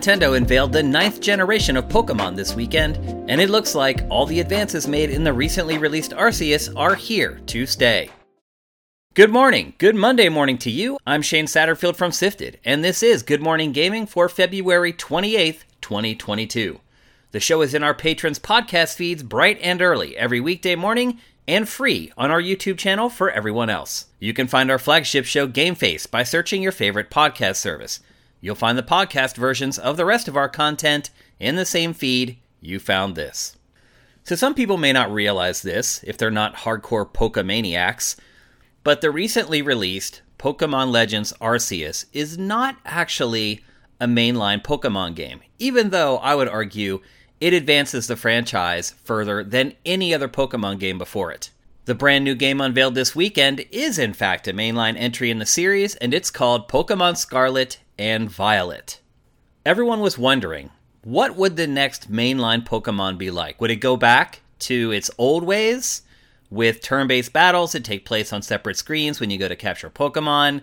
Nintendo unveiled the ninth generation of Pokemon this weekend, and it looks like all the advances made in the recently released Arceus are here to stay. Good morning, good Monday morning to you. I'm Shane Satterfield from Sifted, and this is Good Morning Gaming for February 28th, 2022. The show is in our patrons' podcast feeds bright and early every weekday morning and free on our YouTube channel for everyone else. You can find our flagship show Game Face by searching your favorite podcast service. You'll find the podcast versions of the rest of our content in the same feed you found this. So, some people may not realize this if they're not hardcore Pokemaniacs, but the recently released Pokemon Legends Arceus is not actually a mainline Pokemon game, even though I would argue it advances the franchise further than any other Pokemon game before it. The brand new game unveiled this weekend is, in fact, a mainline entry in the series, and it's called Pokemon Scarlet and Violet. Everyone was wondering, what would the next mainline Pokemon be like? Would it go back to its old ways with turn based battles that take place on separate screens when you go to capture Pokemon?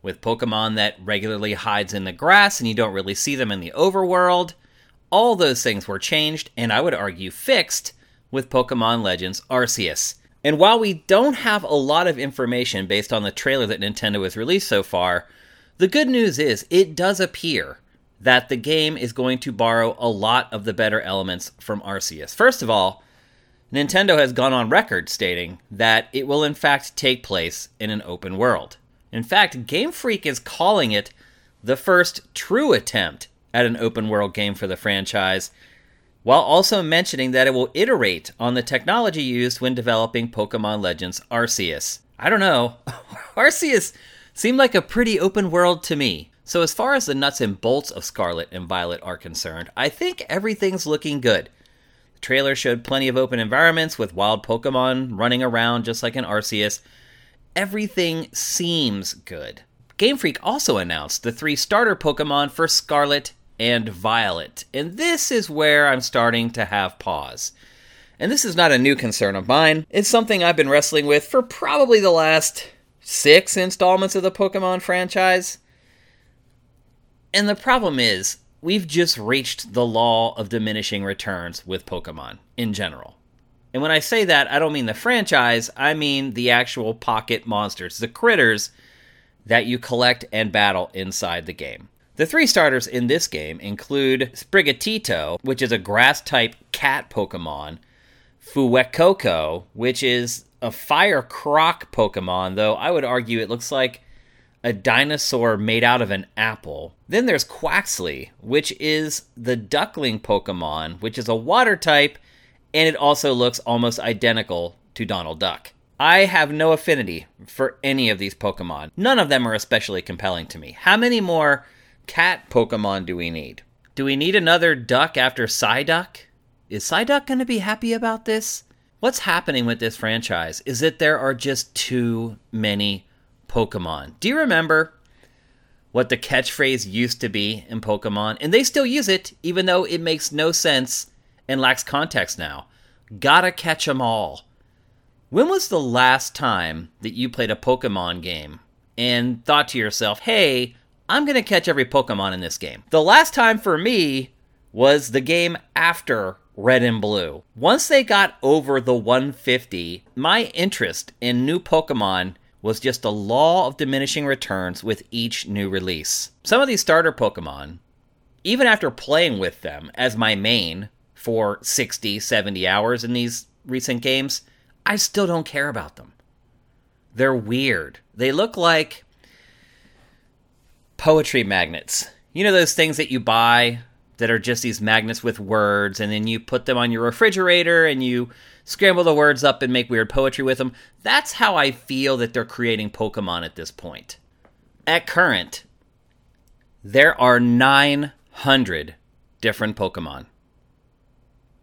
With Pokemon that regularly hides in the grass and you don't really see them in the overworld? All those things were changed, and I would argue fixed, with Pokemon Legends Arceus. And while we don't have a lot of information based on the trailer that Nintendo has released so far, the good news is, it does appear that the game is going to borrow a lot of the better elements from Arceus. First of all, Nintendo has gone on record stating that it will in fact take place in an open world. In fact, Game Freak is calling it the first true attempt at an open world game for the franchise, while also mentioning that it will iterate on the technology used when developing Pokemon Legends Arceus. I don't know. Arceus seemed like a pretty open world to me. So, as far as the nuts and bolts of Scarlet and Violet are concerned, I think everything's looking good. The trailer showed plenty of open environments with wild Pokemon running around just like in Arceus. Everything seems good. Game Freak also announced the three starter Pokemon for Scarlet and Violet, and this is where I'm starting to have pause. And this is not a new concern of mine, it's something I've been wrestling with for probably the last six installments of the Pokemon franchise. And the problem is, we've just reached the law of diminishing returns with Pokemon in general. And when I say that, I don't mean the franchise, I mean the actual pocket monsters, the critters that you collect and battle inside the game. The three starters in this game include Sprigatito, which is a grass type cat Pokemon, Fuecoco, which is a fire croc Pokemon, though I would argue it looks like a dinosaur made out of an apple. Then there's Quaxly, which is the duckling Pokemon, which is a water type, and it also looks almost identical to Donald Duck. I have no affinity for any of these Pokemon. None of them are especially compelling to me. How many more cat Pokemon do we need? Do we need another duck after Psyduck? Is Psyduck going to be happy about this? what's happening with this franchise is that there are just too many Pokemon. Do you remember what the catchphrase used to be in Pokemon? And they still use it, even though it makes no sense and lacks context now. Gotta catch 'em all. When was the last time that you played a Pokemon game and thought to yourself, hey, I'm gonna catch every Pokemon in this game? The last time for me was the game after red and blue. Once they got over the 150, my interest in new Pokemon was just a law of diminishing returns with each new release. Some of these starter Pokemon, even after playing with them as my main for 60, 70 hours in these recent games, I still don't care about them. They're weird. They look like poetry magnets. You know those things that you buy that are just these magnets with words, and then you put them on your refrigerator and you scramble the words up and make weird poetry with them. That's how I feel that they're creating Pokemon at this point. At current, there are 900 different Pokemon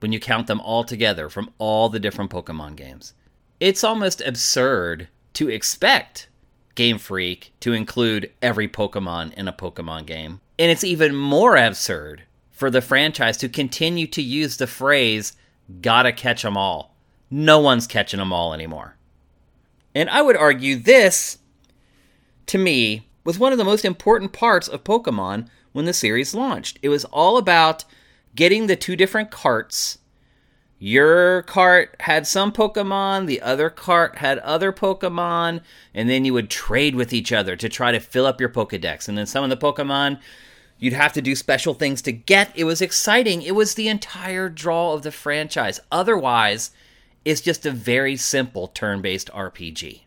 when you count them all together from all the different Pokemon games. It's almost absurd to expect Game Freak to include every Pokemon in a Pokemon game. And it's even more absurd for the franchise to continue to use the phrase, gotta catch 'em all. No one's catching them all anymore. And I would argue this, to me, was one of the most important parts of Pokemon when the series launched. It was all about getting the two different carts. Your cart had some Pokemon, the other cart had other Pokemon, and then you would trade with each other to try to fill up your Pokedex. And then some of the Pokemon you'd have to do special things to get. It was exciting. It was the entire draw of the franchise. Otherwise, it's just a very simple turn based RPG.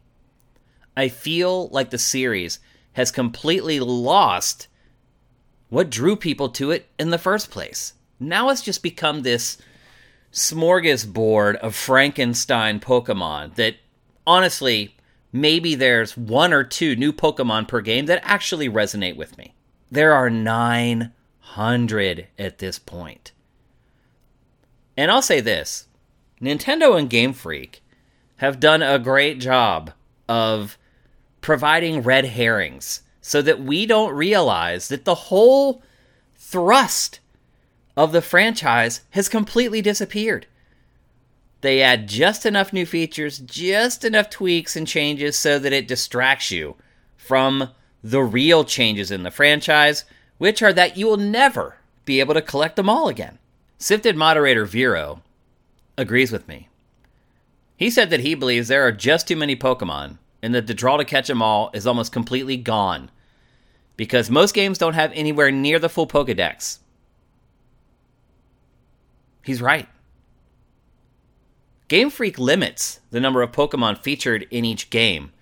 I feel like the series has completely lost what drew people to it in the first place. Now it's just become this smorgasbord of Frankenstein Pokemon that honestly, maybe there's one or two new Pokemon per game that actually resonate with me. There are 900 at this point. And I'll say this Nintendo and Game Freak have done a great job of providing red herrings so that we don't realize that the whole thrust of the franchise has completely disappeared. They add just enough new features, just enough tweaks and changes so that it distracts you from the real changes in the franchise, which are that you will never be able to collect them all again. Sifted moderator Vero agrees with me. He said that he believes there are just too many Pokemon and that the draw to catch them all is almost completely gone because most games don't have anywhere near the full Pokedex. He's right. Game Freak limits the number of Pokemon featured in each game.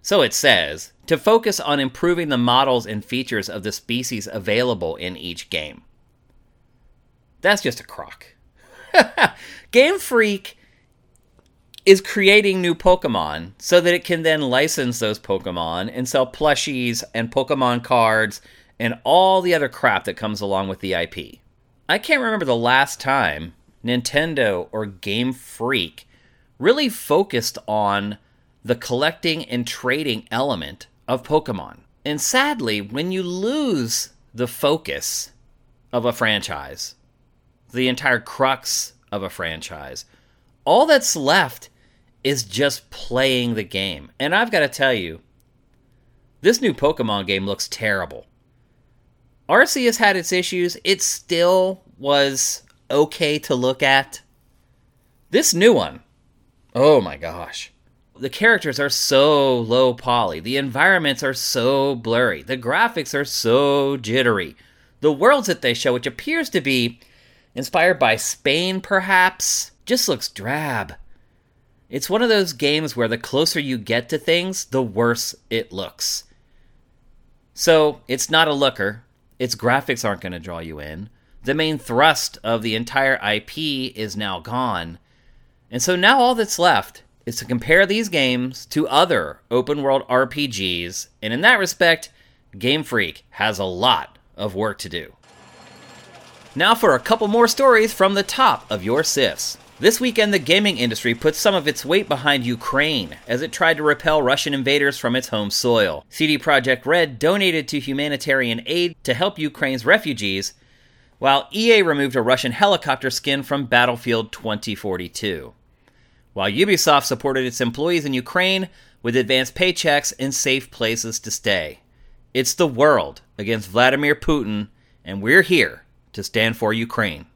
So it says, to focus on improving the models and features of the species available in each game. That's just a crock. Game Freak is creating new Pokemon so that it can then license those Pokemon and sell plushies and Pokemon cards and all the other crap that comes along with the IP. I can't remember the last time Nintendo or Game Freak really focused on the collecting and trading element of Pokemon. And sadly, when you lose the focus of a franchise, the entire crux of a franchise, all that's left is just playing the game. And I've got to tell you, this new Pokemon game looks terrible. Arceus had its issues, it still was okay to look at. This new one, oh my gosh. The characters are so low poly. The environments are so blurry. The graphics are so jittery. The worlds that they show, which appears to be inspired by Spain perhaps, just looks drab. It's one of those games where the closer you get to things, the worse it looks. So, it's not a looker. Its graphics aren't going to draw you in. The main thrust of the entire IP is now gone. And so now all that's left is to compare these games to other open world RPGs, and in that respect, Game Freak has a lot of work to do. Now for a couple more stories from the top of your SIFs. This weekend, the gaming industry put some of its weight behind Ukraine as it tried to repel Russian invaders from its home soil. CD Projekt Red donated to humanitarian aid to help Ukraine's refugees, while EA removed a Russian helicopter skin from Battlefield 2042. While Ubisoft supported its employees in Ukraine with advanced paychecks and safe places to stay. It's the world against Vladimir Putin, and we're here to stand for Ukraine.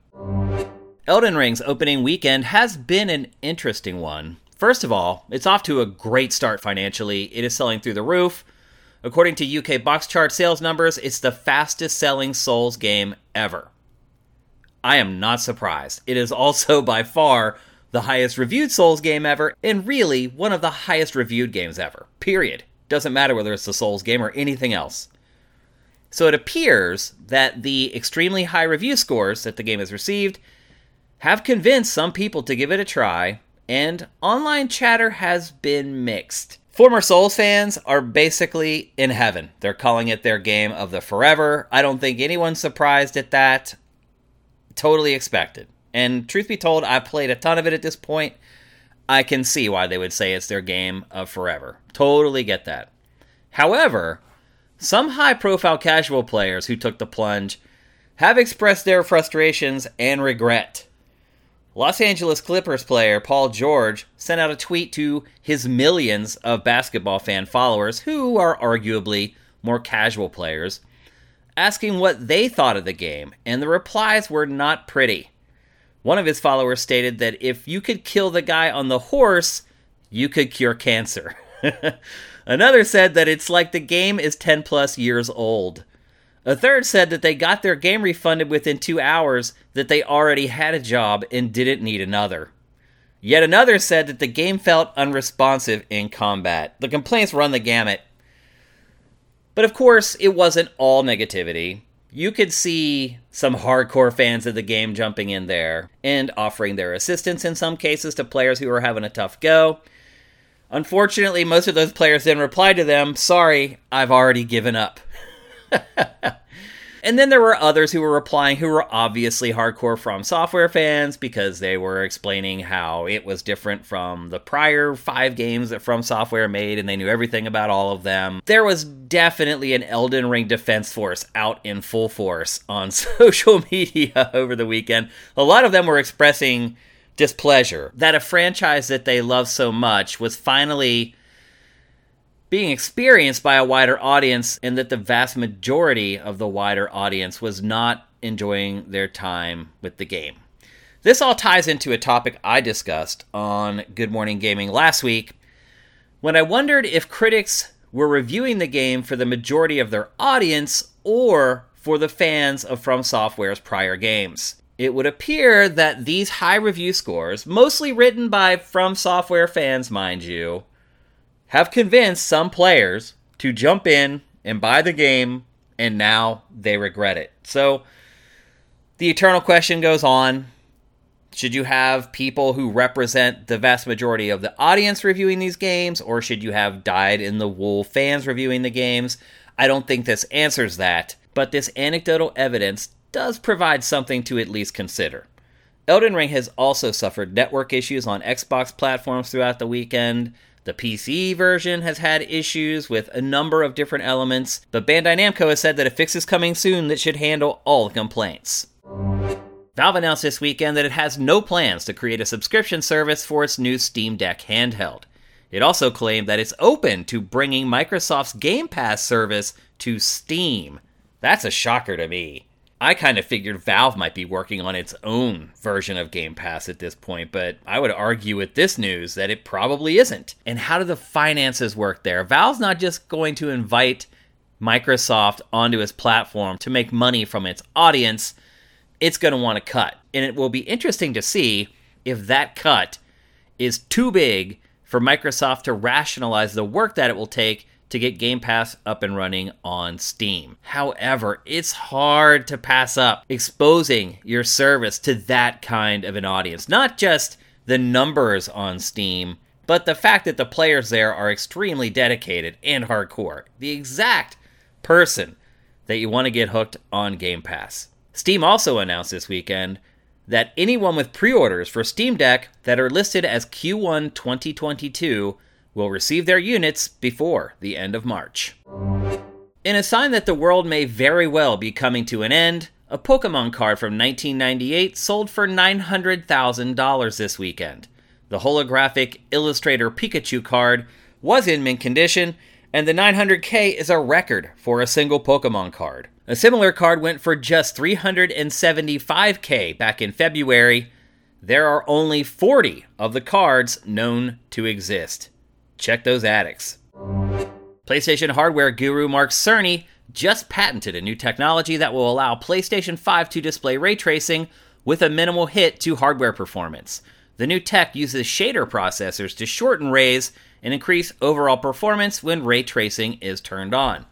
Elden Ring's opening weekend has been an interesting one. First of all, it's off to a great start financially. It is selling through the roof. According to UK box chart sales numbers, it's the fastest selling Souls game ever. I am not surprised. It is also by far the highest reviewed Souls game ever, and really one of the highest reviewed games ever. Period. Doesn't matter whether it's the Souls game or anything else. So it appears that the extremely high review scores that the game has received have convinced some people to give it a try, and online chatter has been mixed. Former Souls fans are basically in heaven. They're calling it their game of the forever. I don't think anyone's surprised at that. Totally expected. And truth be told, I've played a ton of it at this point. I can see why they would say it's their game of forever. Totally get that. However, some high profile casual players who took the plunge have expressed their frustrations and regret. Los Angeles Clippers player Paul George sent out a tweet to his millions of basketball fan followers, who are arguably more casual players, asking what they thought of the game, and the replies were not pretty. One of his followers stated that if you could kill the guy on the horse, you could cure cancer. Another said that it's like the game is 10 plus years old. A third said that they got their game refunded within two hours, that they already had a job and didn't need another. Yet another said that the game felt unresponsive in combat. The complaints run the gamut. But of course, it wasn't all negativity. You could see some hardcore fans of the game jumping in there and offering their assistance in some cases to players who were having a tough go. Unfortunately, most of those players then replied to them, Sorry, I've already given up. and then there were others who were replying who were obviously hardcore From Software fans because they were explaining how it was different from the prior five games that From Software made and they knew everything about all of them. There was definitely an Elden Ring defense force out in full force on social media over the weekend. A lot of them were expressing displeasure that a franchise that they love so much was finally being experienced by a wider audience, and that the vast majority of the wider audience was not enjoying their time with the game. This all ties into a topic I discussed on Good Morning Gaming last week when I wondered if critics were reviewing the game for the majority of their audience or for the fans of From Software's prior games. It would appear that these high review scores, mostly written by From Software fans, mind you, have convinced some players to jump in and buy the game, and now they regret it. So the eternal question goes on should you have people who represent the vast majority of the audience reviewing these games, or should you have dyed in the wool fans reviewing the games? I don't think this answers that, but this anecdotal evidence does provide something to at least consider. Elden Ring has also suffered network issues on Xbox platforms throughout the weekend. The PC version has had issues with a number of different elements, but Bandai Namco has said that a fix is coming soon that should handle all the complaints. Valve announced this weekend that it has no plans to create a subscription service for its new Steam Deck handheld. It also claimed that it's open to bringing Microsoft's Game Pass service to Steam. That's a shocker to me. I kind of figured Valve might be working on its own version of Game Pass at this point, but I would argue with this news that it probably isn't. And how do the finances work there? Valve's not just going to invite Microsoft onto its platform to make money from its audience, it's going to want to cut. And it will be interesting to see if that cut is too big for Microsoft to rationalize the work that it will take to get Game Pass up and running on Steam. However, it's hard to pass up exposing your service to that kind of an audience. Not just the numbers on Steam, but the fact that the players there are extremely dedicated and hardcore. The exact person that you want to get hooked on Game Pass. Steam also announced this weekend that anyone with pre orders for Steam Deck that are listed as Q1 2022 will receive their units before the end of March. In a sign that the world may very well be coming to an end, a Pokemon card from 1998 sold for $900,000 this weekend. The holographic Illustrator Pikachu card was in mint condition, and the 900K is a record for a single Pokemon card. A similar card went for just 375K back in February. There are only 40 of the cards known to exist. Check those addicts. PlayStation hardware guru Mark Cerny just patented a new technology that will allow PlayStation 5 to display ray tracing with a minimal hit to hardware performance. The new tech uses shader processors to shorten rays and increase overall performance when ray tracing is turned on.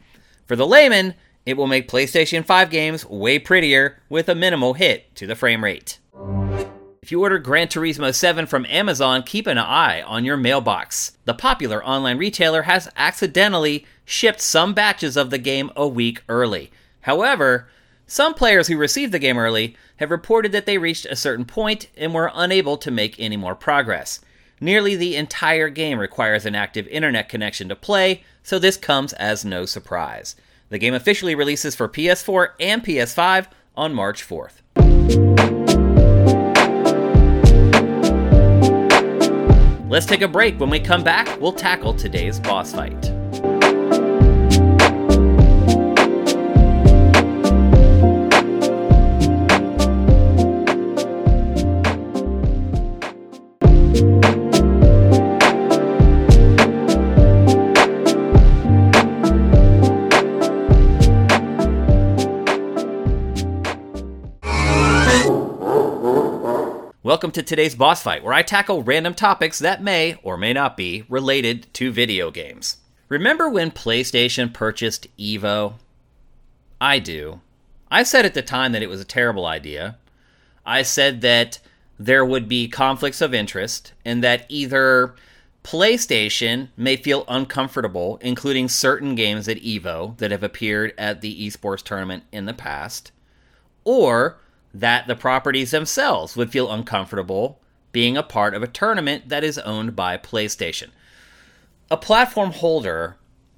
For the layman, it will make PlayStation 5 games way prettier with a minimal hit to the frame rate. If you order Gran Turismo 7 from Amazon, keep an eye on your mailbox. The popular online retailer has accidentally shipped some batches of the game a week early. However, some players who received the game early have reported that they reached a certain point and were unable to make any more progress. Nearly the entire game requires an active internet connection to play, so this comes as no surprise. The game officially releases for PS4 and PS5 on March 4th. Let's take a break. When we come back, we'll tackle today's boss fight. Welcome to today's boss fight, where I tackle random topics that may or may not be related to video games. Remember when PlayStation purchased Evo? I do. I said at the time that it was a terrible idea. I said that there would be conflicts of interest and that either PlayStation may feel uncomfortable including certain games at Evo that have appeared at the esports tournament in the past, or that the properties themselves would feel uncomfortable being a part of a tournament that is owned by PlayStation. A platform holder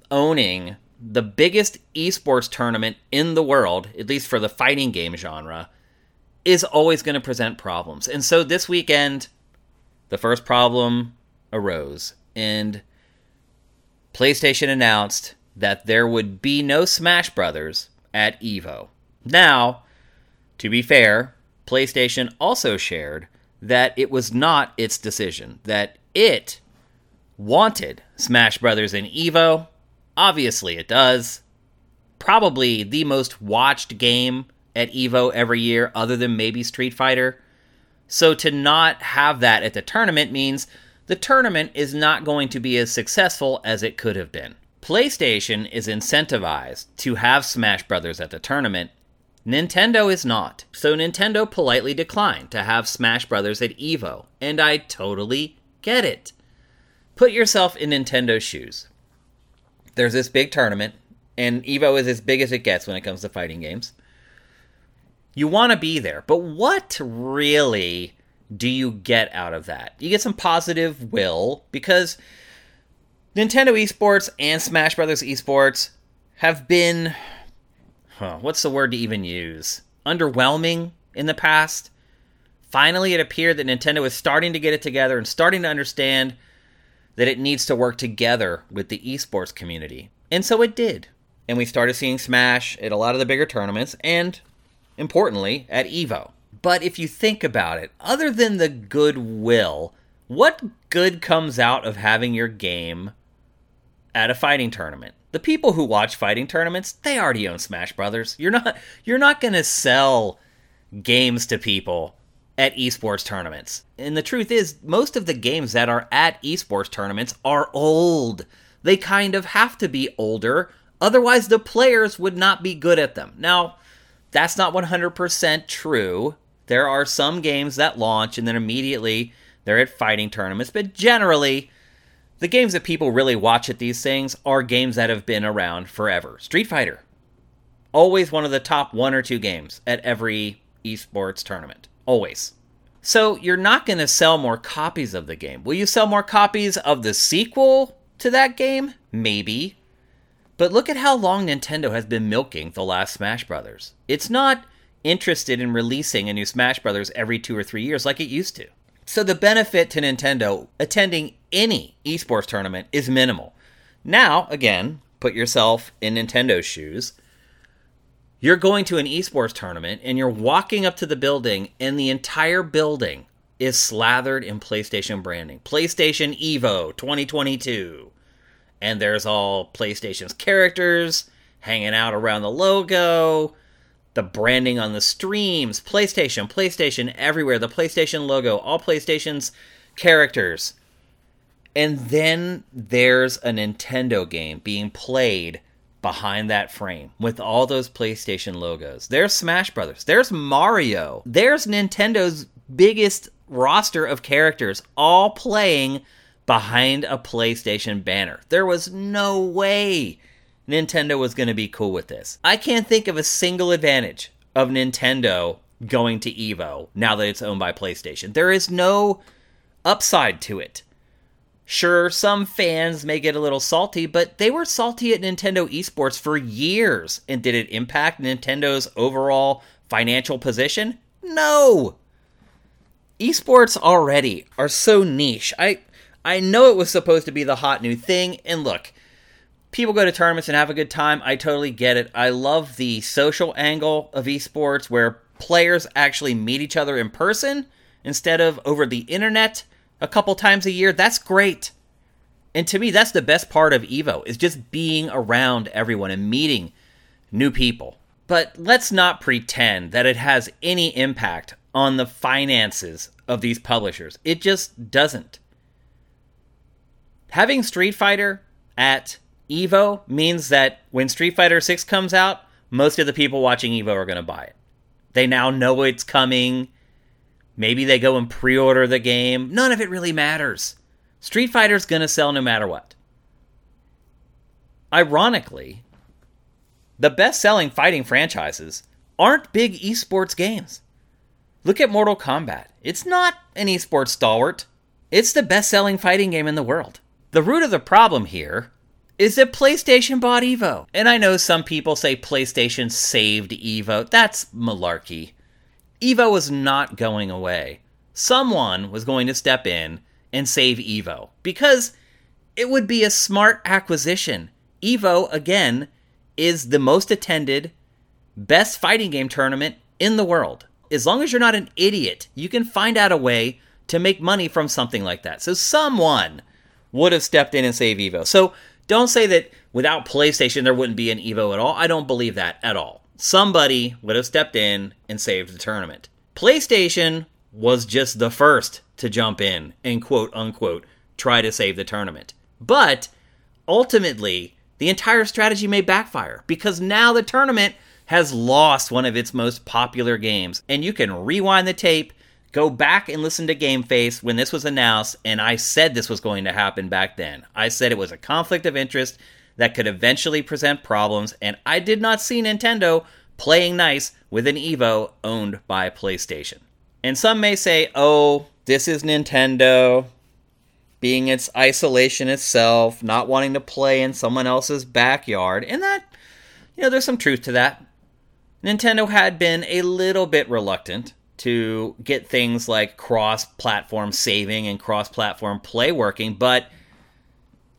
owning the biggest esports tournament in the world, at least for the fighting game genre, is always going to present problems. And so this weekend, the first problem arose, and PlayStation announced that there would be no Smash Brothers at EVO. Now, to be fair, PlayStation also shared that it was not its decision, that it wanted Smash Brothers in Evo. Obviously, it does. Probably the most watched game at Evo every year, other than maybe Street Fighter. So to not have that at the tournament means the tournament is not going to be as successful as it could have been. PlayStation is incentivized to have Smash Brothers at the tournament Nintendo is not. So Nintendo politely declined to have Smash Brothers at EVO, and I totally get it. Put yourself in Nintendo's shoes. There's this big tournament, and EVO is as big as it gets when it comes to fighting games. You want to be there, but what really do you get out of that? You get some positive will because Nintendo Esports and Smash Brothers Esports have been huh, what's the word to even use? Underwhelming in the past. Finally, it appeared that Nintendo was starting to get it together and starting to understand that it needs to work together with the esports community. And so it did. And we started seeing Smash at a lot of the bigger tournaments and, importantly, at EVO. But if you think about it, other than the goodwill, what good comes out of having your game at a fighting tournament? The people who watch fighting tournaments, they already own Smash Brothers. You're not you're not going to sell games to people at esports tournaments. And the truth is, most of the games that are at esports tournaments are old. They kind of have to be older, otherwise the players would not be good at them. Now, that's not 100% true. There are some games that launch and then immediately they're at fighting tournaments, but generally the games that people really watch at these things are games that have been around forever. Street Fighter, always one of the top one or two games at every esports tournament. Always. So you're not going to sell more copies of the game. Will you sell more copies of the sequel to that game? Maybe. But look at how long Nintendo has been milking the last Smash Brothers. It's not interested in releasing a new Smash Brothers every 2 or 3 years like it used to. So the benefit to Nintendo attending any esports tournament is minimal. Now, again, put yourself in Nintendo's shoes. You're going to an esports tournament and you're walking up to the building, and the entire building is slathered in PlayStation branding. PlayStation Evo 2022. And there's all PlayStation's characters hanging out around the logo the branding on the streams, PlayStation, PlayStation everywhere, the PlayStation logo, all PlayStation's characters. And then there's a Nintendo game being played behind that frame with all those PlayStation logos. There's Smash Brothers, there's Mario, there's Nintendo's biggest roster of characters all playing behind a PlayStation banner. There was no way Nintendo was going to be cool with this. I can't think of a single advantage of Nintendo going to Evo now that it's owned by PlayStation. There is no upside to it. Sure, some fans may get a little salty, but they were salty at Nintendo esports for years. And did it impact Nintendo's overall financial position? No. Esports already are so niche. I I know it was supposed to be the hot new thing and look, people go to tournaments and have a good time. I totally get it. I love the social angle of esports where players actually meet each other in person instead of over the internet a couple times a year. That's great. And to me, that's the best part of Evo is just being around everyone and meeting new people. But let's not pretend that it has any impact on the finances of these publishers. It just doesn't. Having Street Fighter at Evo means that when Street Fighter 6 comes out, most of the people watching Evo are going to buy it. They now know it's coming. Maybe they go and pre order the game. None of it really matters. Street Fighter's going to sell no matter what. Ironically, the best selling fighting franchises aren't big esports games. Look at Mortal Kombat. It's not an esports stalwart, it's the best selling fighting game in the world. The root of the problem here is that PlayStation bought Evo. And I know some people say PlayStation saved Evo. That's malarkey. Evo was not going away. Someone was going to step in and save Evo because it would be a smart acquisition. Evo, again, is the most attended, best fighting game tournament in the world. As long as you're not an idiot, you can find out a way to make money from something like that. So someone would have stepped in and saved Evo. So don't say that without PlayStation there wouldn't be an Evo at all. I don't believe that at all. Somebody would have stepped in and saved the tournament. PlayStation was just the first to jump in and quote unquote try to save the tournament. But ultimately, the entire strategy may backfire because now the tournament has lost one of its most popular games. And you can rewind the tape Go back and listen to Game Face when this was announced, and I said this was going to happen back then. I said it was a conflict of interest that could eventually present problems, and I did not see Nintendo playing nice with an Evo owned by PlayStation. And some may say, oh, this is Nintendo being its isolation itself, not wanting to play in someone else's backyard. And that, you know, there's some truth to that. Nintendo had been a little bit reluctant to get things like cross platform saving and cross platform play working, but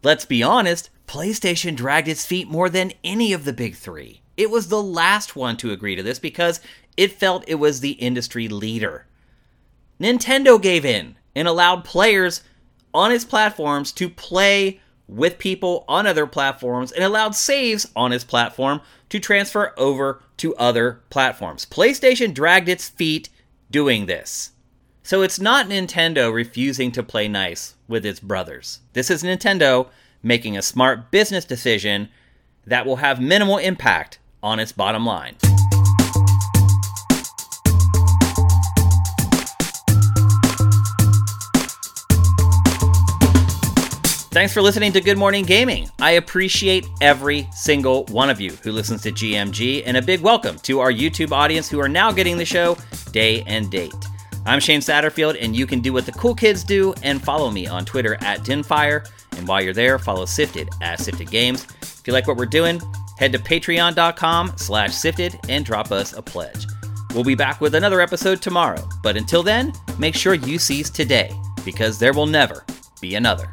let's be honest, PlayStation dragged its feet more than any of the big three. It was the last one to agree to this because it felt it was the industry leader. Nintendo gave in and allowed players on its platforms to play with people on other platforms and allowed saves on its platform to transfer over to other platforms. PlayStation dragged its feet doing this. So it's not Nintendo refusing to play nice with its brothers. This is Nintendo making a smart business decision that will have minimal impact on its bottom line. Thanks for listening to Good Morning Gaming. I appreciate every single one of you who listens to GMG, and a big welcome to our YouTube audience who are now getting the show day and date. I'm Shane Satterfield, and you can do what the cool kids do and follow me on Twitter at Dinfire. And while you're there, follow Sifted at Sifted Games. If you like what we're doing, head to patreon.com slash sifted and drop us a pledge. We'll be back with another episode tomorrow, but until then, make sure you seize today, because there will never be another.